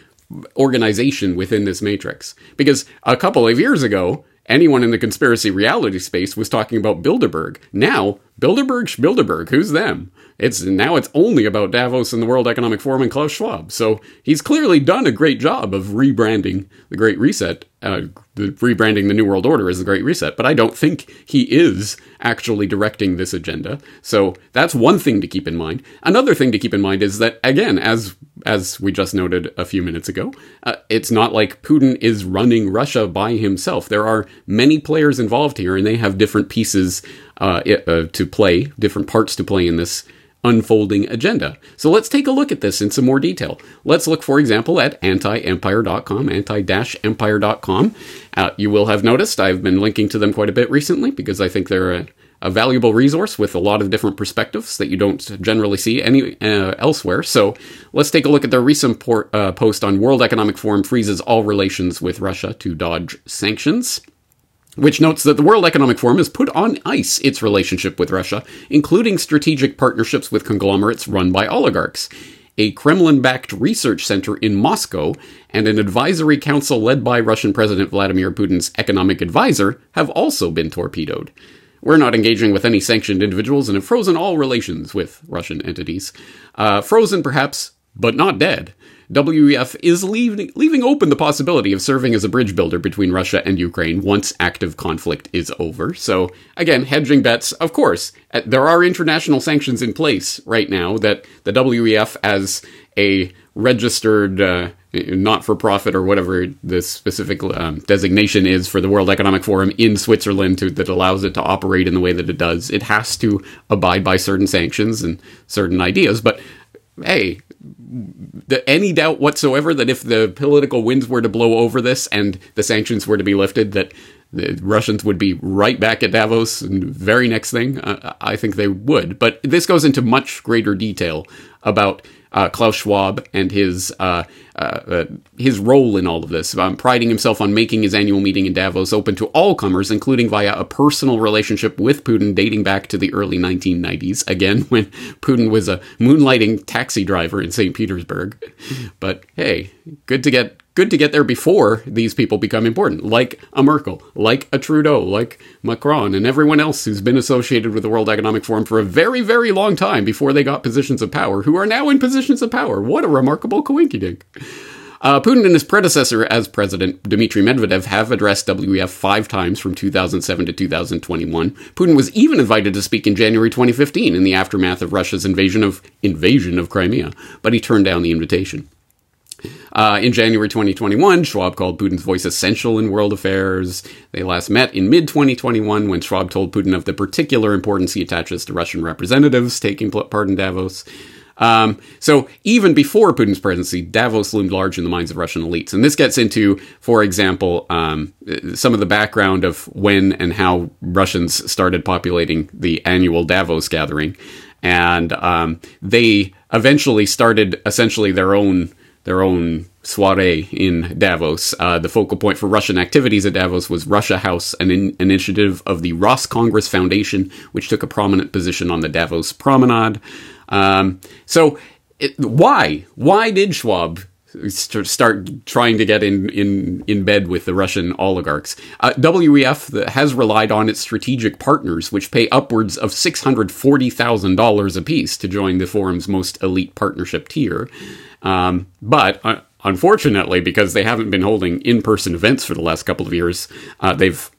organization within this matrix. Because a couple of years ago, anyone in the conspiracy reality space was talking about Bilderberg. Now, Bilderberg, Bilderberg, who's them? It's now it's only about Davos and the World Economic Forum and Klaus Schwab. So he's clearly done a great job of rebranding the Great Reset, uh, the, rebranding the New World Order as the Great Reset. But I don't think he is actually directing this agenda. So that's one thing to keep in mind. Another thing to keep in mind is that again, as as we just noted a few minutes ago, uh, it's not like Putin is running Russia by himself. There are many players involved here, and they have different pieces uh, uh, to play, different parts to play in this unfolding agenda. So let's take a look at this in some more detail. Let's look, for example, at anti-empire.com, anti-empire.com. Uh, you will have noticed I've been linking to them quite a bit recently because I think they're a, a valuable resource with a lot of different perspectives that you don't generally see any uh, elsewhere. So let's take a look at their recent port, uh, post on World Economic Forum freezes all relations with Russia to dodge sanctions which notes that the World Economic Forum has put on ice its relationship with Russia, including strategic partnerships with conglomerates run by oligarchs. A Kremlin backed research center in Moscow and an advisory council led by Russian President Vladimir Putin's economic advisor have also been torpedoed. We're not engaging with any sanctioned individuals and have frozen all relations with Russian entities. Uh, frozen, perhaps, but not dead. WEF is leaving, leaving open the possibility of serving as a bridge builder between Russia and Ukraine once active conflict is over. So, again, hedging bets, of course. Uh, there are international sanctions in place right now that the WEF, as a registered uh, not for profit or whatever the specific um, designation is for the World Economic Forum in Switzerland to, that allows it to operate in the way that it does, it has to abide by certain sanctions and certain ideas. But hey, any doubt whatsoever that if the political winds were to blow over this and the sanctions were to be lifted, that the Russians would be right back at Davos and very next thing? Uh, I think they would. But this goes into much greater detail about uh, Klaus Schwab and his uh, uh, uh, his role in all of this, um, priding himself on making his annual meeting in Davos open to all comers, including via a personal relationship with Putin dating back to the early 1990s. Again, when Putin was a moonlighting taxi driver in St. Petersburg. But hey, good to get good to get there before these people become important, like a Merkel, like a Trudeau, like Macron, and everyone else who's been associated with the World Economic Forum for a very, very long time before they got positions of power, who are now in positions of power. What a remarkable coinkydink. Uh, Putin and his predecessor as president, Dmitry Medvedev, have addressed WEF five times from 2007 to 2021. Putin was even invited to speak in January 2015 in the aftermath of Russia's invasion of invasion of Crimea, but he turned down the invitation. Uh, in January 2021, Schwab called Putin's voice essential in world affairs. They last met in mid 2021 when Schwab told Putin of the particular importance he attaches to Russian representatives taking part in Davos. Um, so even before Putin's presidency, Davos loomed large in the minds of Russian elites. And this gets into, for example, um, some of the background of when and how Russians started populating the annual Davos gathering. And um, they eventually started essentially their own their own soiree in Davos. Uh, the focal point for Russian activities at Davos was Russia House, an in- initiative of the Roscongress Foundation, which took a prominent position on the Davos Promenade. Um, so, it, why? Why did Schwab start trying to get in, in, in bed with the Russian oligarchs. Uh, WEF has relied on its strategic partners, which pay upwards of $640,000 apiece to join the forum's most elite partnership tier. Um, but uh, unfortunately, because they haven't been holding in-person events for the last couple of years, uh, they've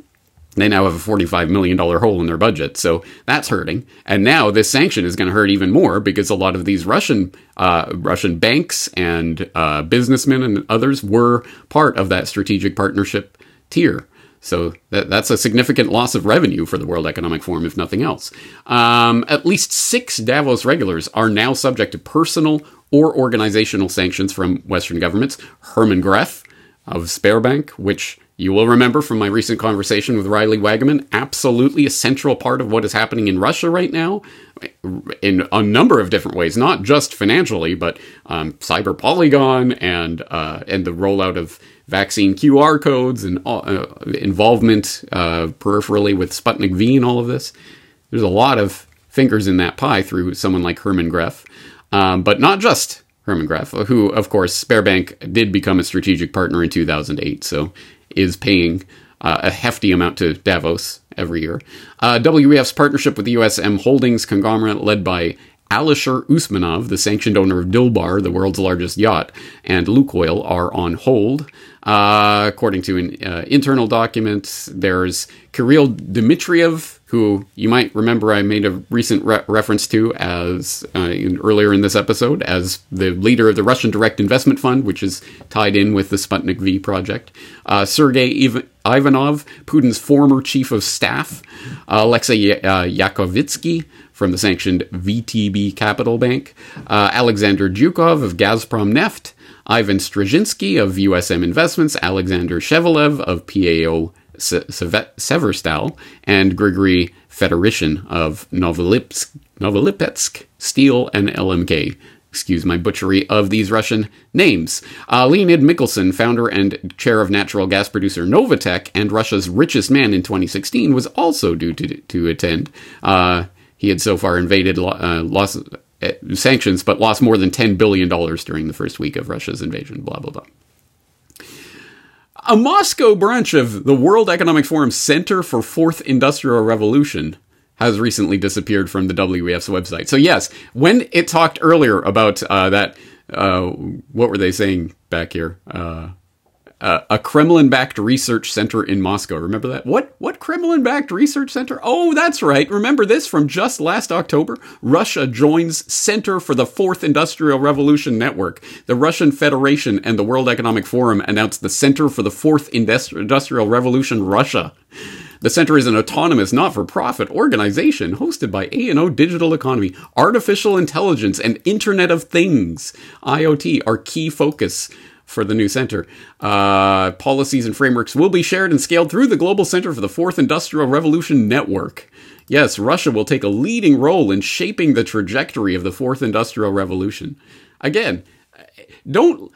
they now have a $45 million hole in their budget. So that's hurting. And now this sanction is going to hurt even more because a lot of these Russian, uh, Russian banks and uh, businessmen and others were part of that strategic partnership tier. So that, that's a significant loss of revenue for the World Economic Forum, if nothing else. Um, at least six Davos regulars are now subject to personal or organizational sanctions from Western governments. Herman Gref of Sberbank, which you will remember from my recent conversation with Riley Waggaman, absolutely a central part of what is happening in Russia right now in a number of different ways, not just financially, but um, cyber polygon and uh, and the rollout of vaccine QR codes and uh, involvement uh, peripherally with Sputnik V and all of this. There's a lot of fingers in that pie through someone like Herman Gref, Um, but not just Herman Gref, who, of course, Sberbank did become a strategic partner in 2008, so is paying uh, a hefty amount to Davos every year. Uh, WEF's partnership with the USM Holdings conglomerate led by Alisher Usmanov, the sanctioned owner of Dilbar, the world's largest yacht, and Lukoil are on hold. Uh, according to an uh, internal document, there's Kirill Dmitriev, who you might remember I made a recent re- reference to as uh, in, earlier in this episode as the leader of the Russian Direct Investment Fund, which is tied in with the Sputnik V project. Uh, Sergei Iv- Ivanov, Putin's former chief of staff. Uh, Alexei uh, Yakovitsky from the sanctioned VTB Capital Bank. Uh, Alexander Zhukov of Gazprom Neft. Ivan Streshinsky of USM Investments, Alexander Shevelev of PAO Severstal, and Grigory Fedorishin of Novolipsk, Novolipetsk Steel and LMK. Excuse my butchery of these Russian names. Uh, Leonid Mikhelson, founder and chair of natural gas producer Novatek and Russia's richest man in 2016, was also due to, to attend. Uh, he had so far invaded, uh, uh, sanctions, but lost more than $10 billion during the first week of Russia's invasion, blah, blah, blah. A Moscow branch of the World Economic Forum Center for Fourth Industrial Revolution has recently disappeared from the WEF's website. So, yes, when it talked earlier about uh, that, uh, what were they saying back here? Uh, uh, a Kremlin-backed research center in Moscow. Remember that? What what Kremlin-backed research center? Oh, that's right. Remember this from just last October? Russia joins Center for the Fourth Industrial Revolution Network. The Russian Federation and the World Economic Forum announced the Center for the Fourth Industrial Revolution Russia. The center is an autonomous, not-for-profit organization hosted by ANO Digital Economy. Artificial intelligence and Internet of Things, IoT, are key focus for the new center. Uh, policies and frameworks will be shared and scaled through the Global Center for the Fourth Industrial Revolution Network. Yes, Russia will take a leading role in shaping the trajectory of the Fourth Industrial Revolution. Again, don't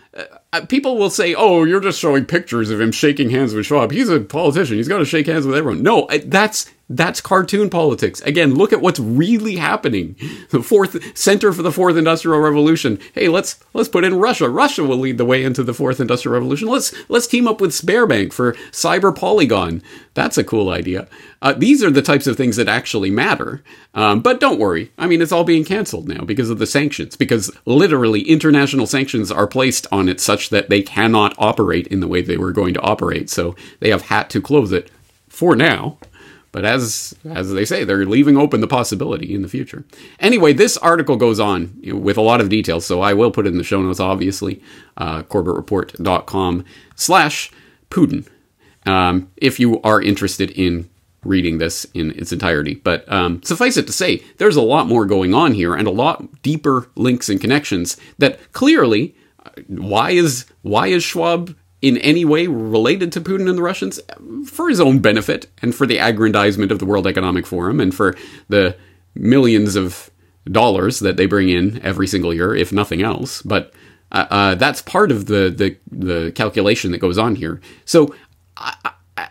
uh, people will say, "Oh, you're just showing pictures of him shaking hands with Schwab. He's a politician. He's got to shake hands with everyone." No, that's that's cartoon politics. Again, look at what's really happening. The fourth center for the fourth industrial revolution. Hey, let's let's put in Russia. Russia will lead the way into the fourth industrial revolution. Let's let's team up with Sberbank for cyber polygon. That's a cool idea. Uh, these are the types of things that actually matter. Um, but don't worry. I mean, it's all being canceled now because of the sanctions. Because literally, international sanctions are placed on it such that they cannot operate in the way they were going to operate. So they have had to close it for now. But as as they say, they're leaving open the possibility in the future. Anyway, this article goes on with a lot of details, so I will put it in the show notes, obviously, uh, corbettreport.com slash Putin, um, if you are interested in reading this in its entirety. But um, suffice it to say, there's a lot more going on here and a lot deeper links and connections that clearly, uh, why is why is Schwab in any way related to Putin and the Russians for his own benefit and for the aggrandizement of the World Economic Forum and for the millions of dollars that they bring in every single year, if nothing else. But uh, uh, that's part of the, the, the calculation that goes on here. So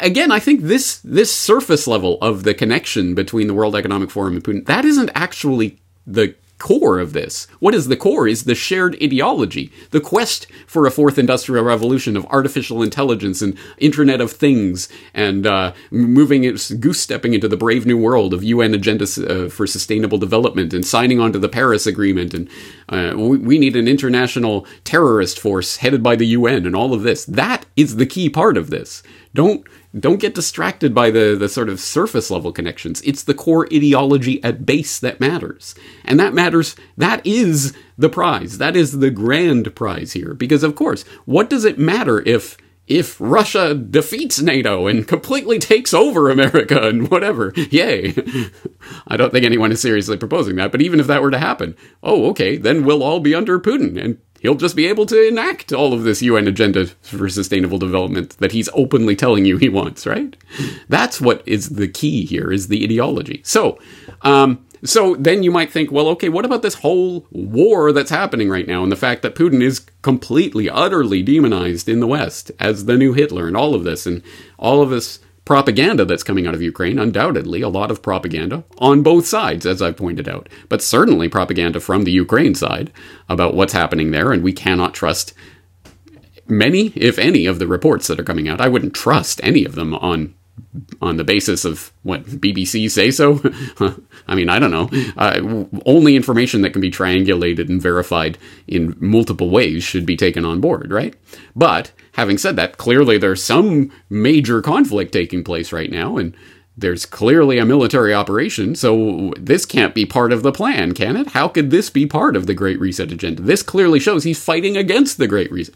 again, I think this this surface level of the connection between the World Economic Forum and Putin that isn't actually the core of this. What is the core is the shared ideology, the quest for a fourth industrial revolution of artificial intelligence and Internet of Things, and uh, moving goose stepping into the brave new world of UN agenda uh, for sustainable development and signing on to the Paris Agreement. And uh, we, we need an international terrorist force headed by the UN and all of this. That is the key part of this. Don't don't get distracted by the, the sort of surface level connections. It's the core ideology at base that matters. And that matters, that is the prize. That is the grand prize here. Because, of course, what does it matter if if Russia defeats NATO and completely takes over America and whatever, yay. I don't think anyone is seriously proposing that, but even if that were to happen, oh, okay, then we'll all be under Putin and he'll just be able to enact all of this UN agenda for sustainable development that he's openly telling you he wants, right? That's what is the key here is the ideology. So, um, so then you might think, well, okay, what about this whole war that's happening right now and the fact that Putin is completely, utterly demonized in the West as the new Hitler and all of this and all of this propaganda that's coming out of Ukraine, undoubtedly, a lot of propaganda on both sides, as I've pointed out, but certainly propaganda from the Ukraine side about what's happening there, and we cannot trust many, if any, of the reports that are coming out. I wouldn't trust any of them on on the basis of what BBC say so. I mean, I don't know. Uh, only information that can be triangulated and verified in multiple ways should be taken on board, right? But having said that, clearly there's some major conflict taking place right now, and there's clearly a military operation, so this can't be part of the plan, can it? How could this be part of the Great Reset agenda? This clearly shows he's fighting against the Great Reset.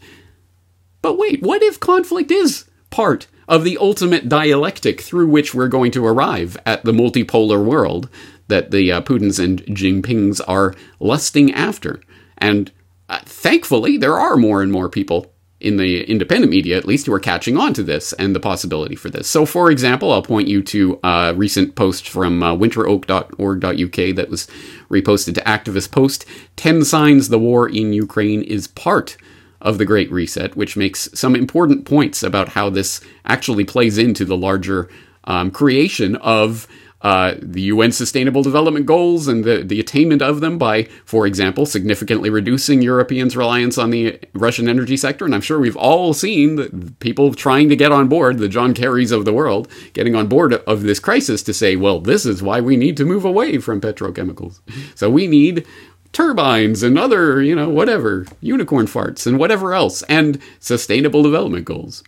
But wait, what if conflict is part of the ultimate dialectic through which we're going to arrive at the multipolar world that the uh, Putins and Jinpings are lusting after? And uh, thankfully, there are more and more people in the independent media, at least, who are catching on to this and the possibility for this. So, for example, I'll point you to a recent post from uh, winteroak.org.uk that was reposted to Activist Post 10 Signs the War in Ukraine is Part of the Great Reset, which makes some important points about how this actually plays into the larger um, creation of uh, the UN Sustainable Development Goals and the, the attainment of them by, for example, significantly reducing Europeans' reliance on the Russian energy sector. And I'm sure we've all seen people trying to get on board, the John Kerrys of the world, getting on board of this crisis to say, well, this is why we need to move away from petrochemicals. So we need turbines and other, you know, whatever, unicorn farts and whatever else, and sustainable development goals.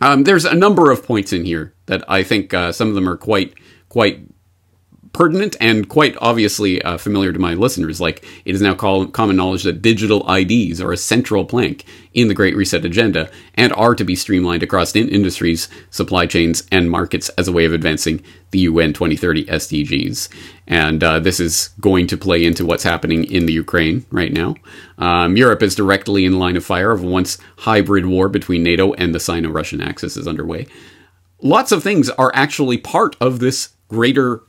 Um, there's a number of points in here that I think uh, some of them are quite quite pertinent and quite obviously uh, familiar to my listeners. Like it is now call- common knowledge that digital IDs are a central plank in the Great Reset agenda and are to be streamlined across in- industries, supply chains, and markets as a way of advancing the UN 2030 SDGs. And uh, this is going to play into what's happening in the Ukraine right now. Um, Europe is directly in line of fire of once hybrid war between NATO and the Sino-Russian axis is underway. Lots of things are actually part of this greater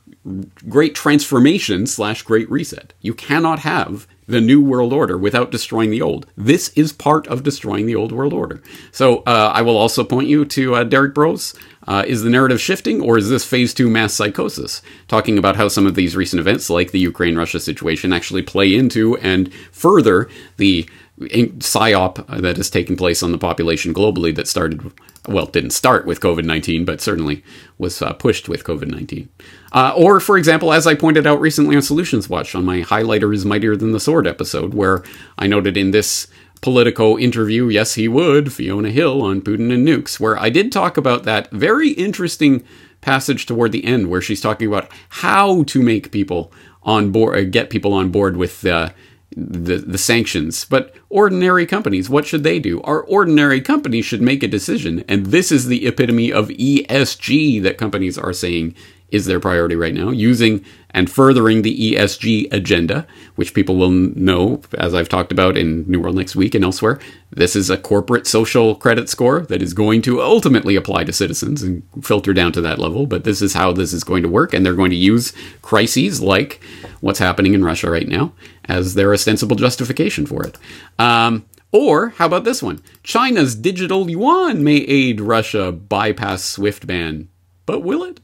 great transformation slash great reset. You cannot have the new world order without destroying the old. This is part of destroying the old world order. So uh, I will also point you to uh, Derrick Broze. Uh, is the narrative shifting, or is this phase two mass psychosis? Talking about how some of these recent events, like the Ukraine Russia situation, actually play into and further the psyop that has taken place on the population globally that started, well, didn't start with COVID 19, but certainly was uh, pushed with COVID 19. Uh, or, for example, as I pointed out recently on Solutions Watch on my Highlighter is Mightier Than the Sword episode, where I noted in this Politico interview, yes, he would, Fiona Hill on Putin and nukes, where I did talk about that very interesting passage toward the end where she's talking about how to make people on board, uh, get people on board with uh, the, the sanctions. But ordinary companies, what should they do? Our ordinary companies should make a decision. And this is the epitome of ESG that companies are saying is their priority right now, using and furthering the ESG agenda, which people will know, as I've talked about in New World Next Week and elsewhere. This is a corporate social credit score that is going to ultimately apply to citizens and filter down to that level. But this is how this is going to work, and they're going to use crises like what's happening in Russia right now as their ostensible justification for it. Um, or how about this one? China's digital yuan may aid Russia bypass SWIFT ban. But will it?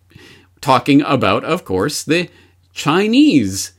Talking about, of course, the Chinese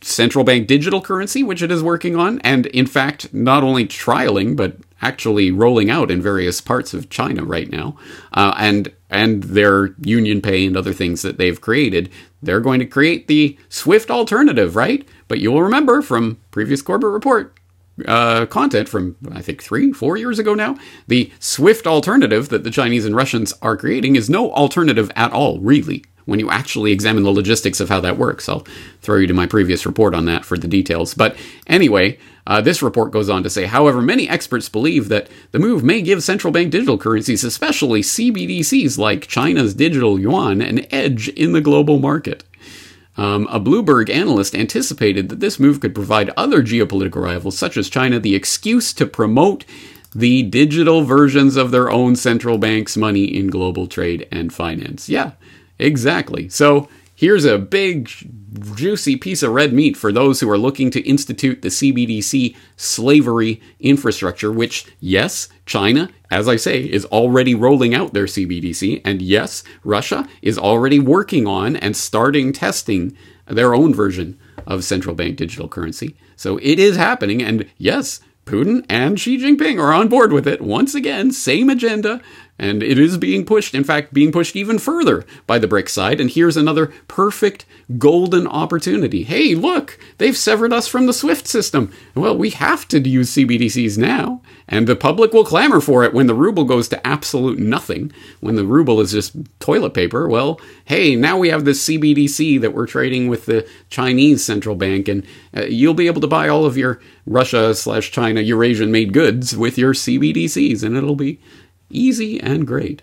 central bank digital currency, which it is working on, and in fact, not only trialing, but actually rolling out in various parts of China right now, uh, and and their Union Pay and other things that they've created, they're going to create the Swift alternative, right? But you'll remember from previous Corbett report uh, content from I think three, four years ago now. The Swift alternative that the Chinese and Russians are creating is no alternative at all, really when you actually examine the logistics of how that works. I'll throw you to my previous report on that for the details. But anyway, uh, this report goes on to say, however, many experts believe that the move may give central bank digital currencies, especially CBDCs like China's digital yuan, an edge in the global market. Um, a Bloomberg analyst anticipated that this move could provide other geopolitical rivals, such as China, the excuse to promote the digital versions of their own central bank's money in global trade and finance. Yeah, Exactly. So here's a big, juicy piece of red meat for those who are looking to institute the CBDC slavery infrastructure, which, yes, China, as I say, is already rolling out their CBDC. And yes, Russia is already working on and starting testing their own version of central bank digital currency. So it is happening. And yes, Putin and Xi Jinping are on board with it. Once again, same agenda, And it is being pushed, in fact, being pushed even further by the BRICS side. And here's another perfect golden opportunity. Hey, look, they've severed us from the SWIFT system. Well, we have to use CBDCs now. And the public will clamor for it when the ruble goes to absolute nothing, when the ruble is just toilet paper. Well, hey, now we have this CBDC that we're trading with the Chinese central bank, and uh, you'll be able to buy all of your Russia slash China Eurasian made goods with your CBDCs, and it'll be easy and great.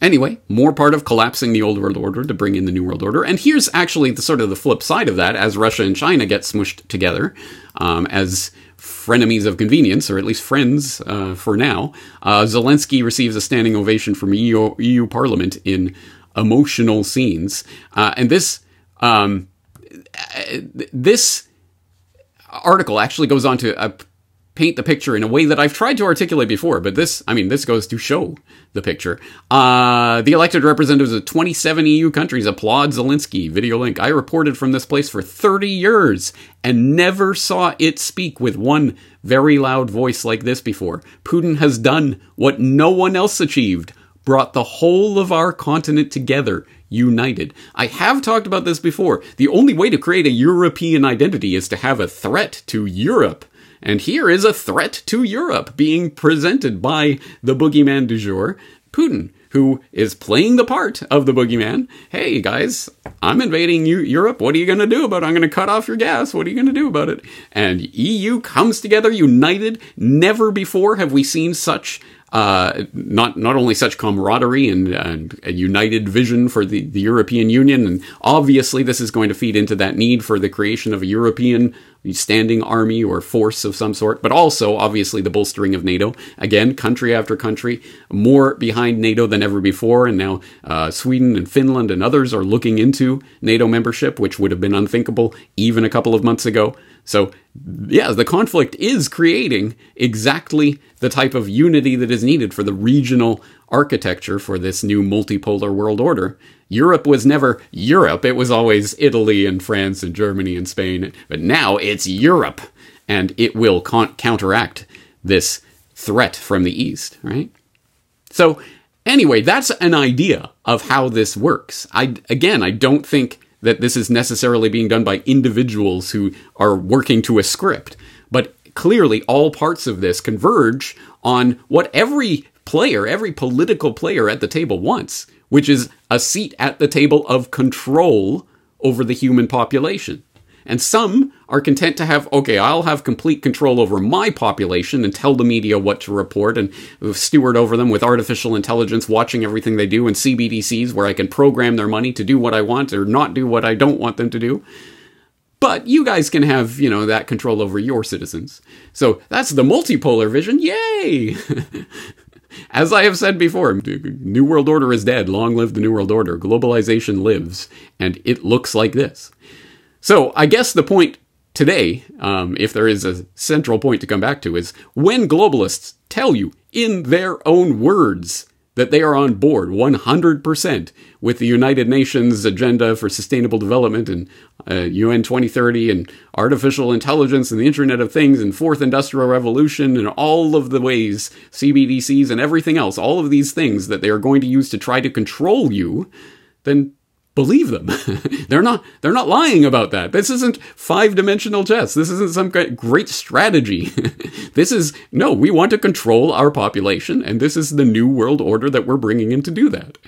Anyway, more part of collapsing the old world order to bring in the new world order. And here's actually the sort of the flip side of that as Russia and China get smushed together um, as frenemies of convenience, or at least friends uh, for now. Uh, Zelensky receives a standing ovation from EU, EU Parliament in emotional scenes. Uh, and this, um, this article actually goes on to uh, paint the picture in a way that I've tried to articulate before, but this, I mean, this goes to show the picture. Uh, the elected representatives of 27 EU countries applaud Zelensky. Video link. I reported from this place for 30 years and never saw it speak with one very loud voice like this before. Putin has done what no one else achieved brought the whole of our continent together, united. I have talked about this before. The only way to create a European identity is to have a threat to Europe. And here is a threat to Europe being presented by the boogeyman du jour, Putin, who is playing the part of the boogeyman. Hey guys, I'm invading you, Europe. What are you going to do about it? I'm going to cut off your gas. What are you going to do about it? And EU comes together united. Never before have we seen such uh, not not only such camaraderie and, and, a united vision for the, the European Union, and obviously this is going to feed into that need for the creation of a European standing army or force of some sort, but also obviously the bolstering of NATO. Again, country after country, more behind NATO than ever before, and now uh, Sweden and Finland and others are looking into NATO membership, which would have been unthinkable even a couple of months ago. So, yeah, the conflict is creating exactly the type of unity that is needed for the regional architecture for this new multipolar world order. Europe was never Europe, it was always Italy and France and Germany and Spain, but now it's Europe, and it will con- counteract this threat from the East, right? So, anyway, that's an idea of how this works. I again, I don't think that this is necessarily being done by individuals who are working to a script. But clearly, all parts of this converge on what every player, every political player at the table wants, which is a seat at the table of control over the human population. And some are content to have, okay, I'll have complete control over my population and tell the media what to report and steward over them with artificial intelligence watching everything they do and CBDCs where I can program their money to do what I want or not do what I don't want them to do. But you guys can have, you know, that control over your citizens. So that's the multipolar vision. Yay! As I have said before, New World Order is dead. Long live the New World Order. Globalization lives. And it looks like this. So I guess the point today, um, if there is a central point to come back to, is when globalists tell you in their own words that they are on board 100% with the United Nations agenda for sustainable development and uh, UN 2030 and artificial intelligence and the Internet of Things and fourth industrial revolution and all of the ways CBDCs and everything else, all of these things that they are going to use to try to control you, then believe them. they're not they're not lying about that. This isn't five-dimensional chess. This isn't some great strategy. this is no, we want to control our population and this is the new world order that we're bringing in to do that.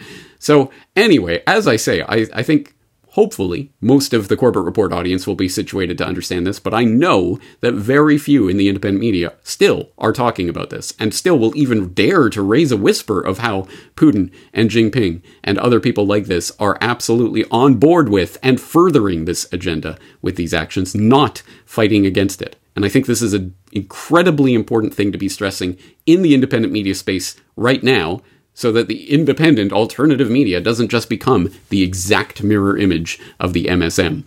So, anyway, as I say, I I think Hopefully, most of the Corbett Report audience will be situated to understand this, but I know that very few in the independent media still are talking about this, and still will even dare to raise a whisper of how Putin and Jinping and other people like this are absolutely on board with and furthering this agenda with these actions, not fighting against it. And I think this is an incredibly important thing to be stressing in the independent media space right now so that the independent alternative media doesn't just become the exact mirror image of the MSM.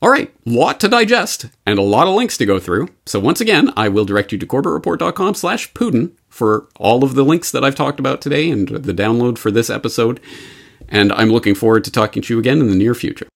All right, lot to digest and a lot of links to go through. So once again, I will direct you to corbettreport.com slash Putin for all of the links that I've talked about today and the download for this episode. And I'm looking forward to talking to you again in the near future.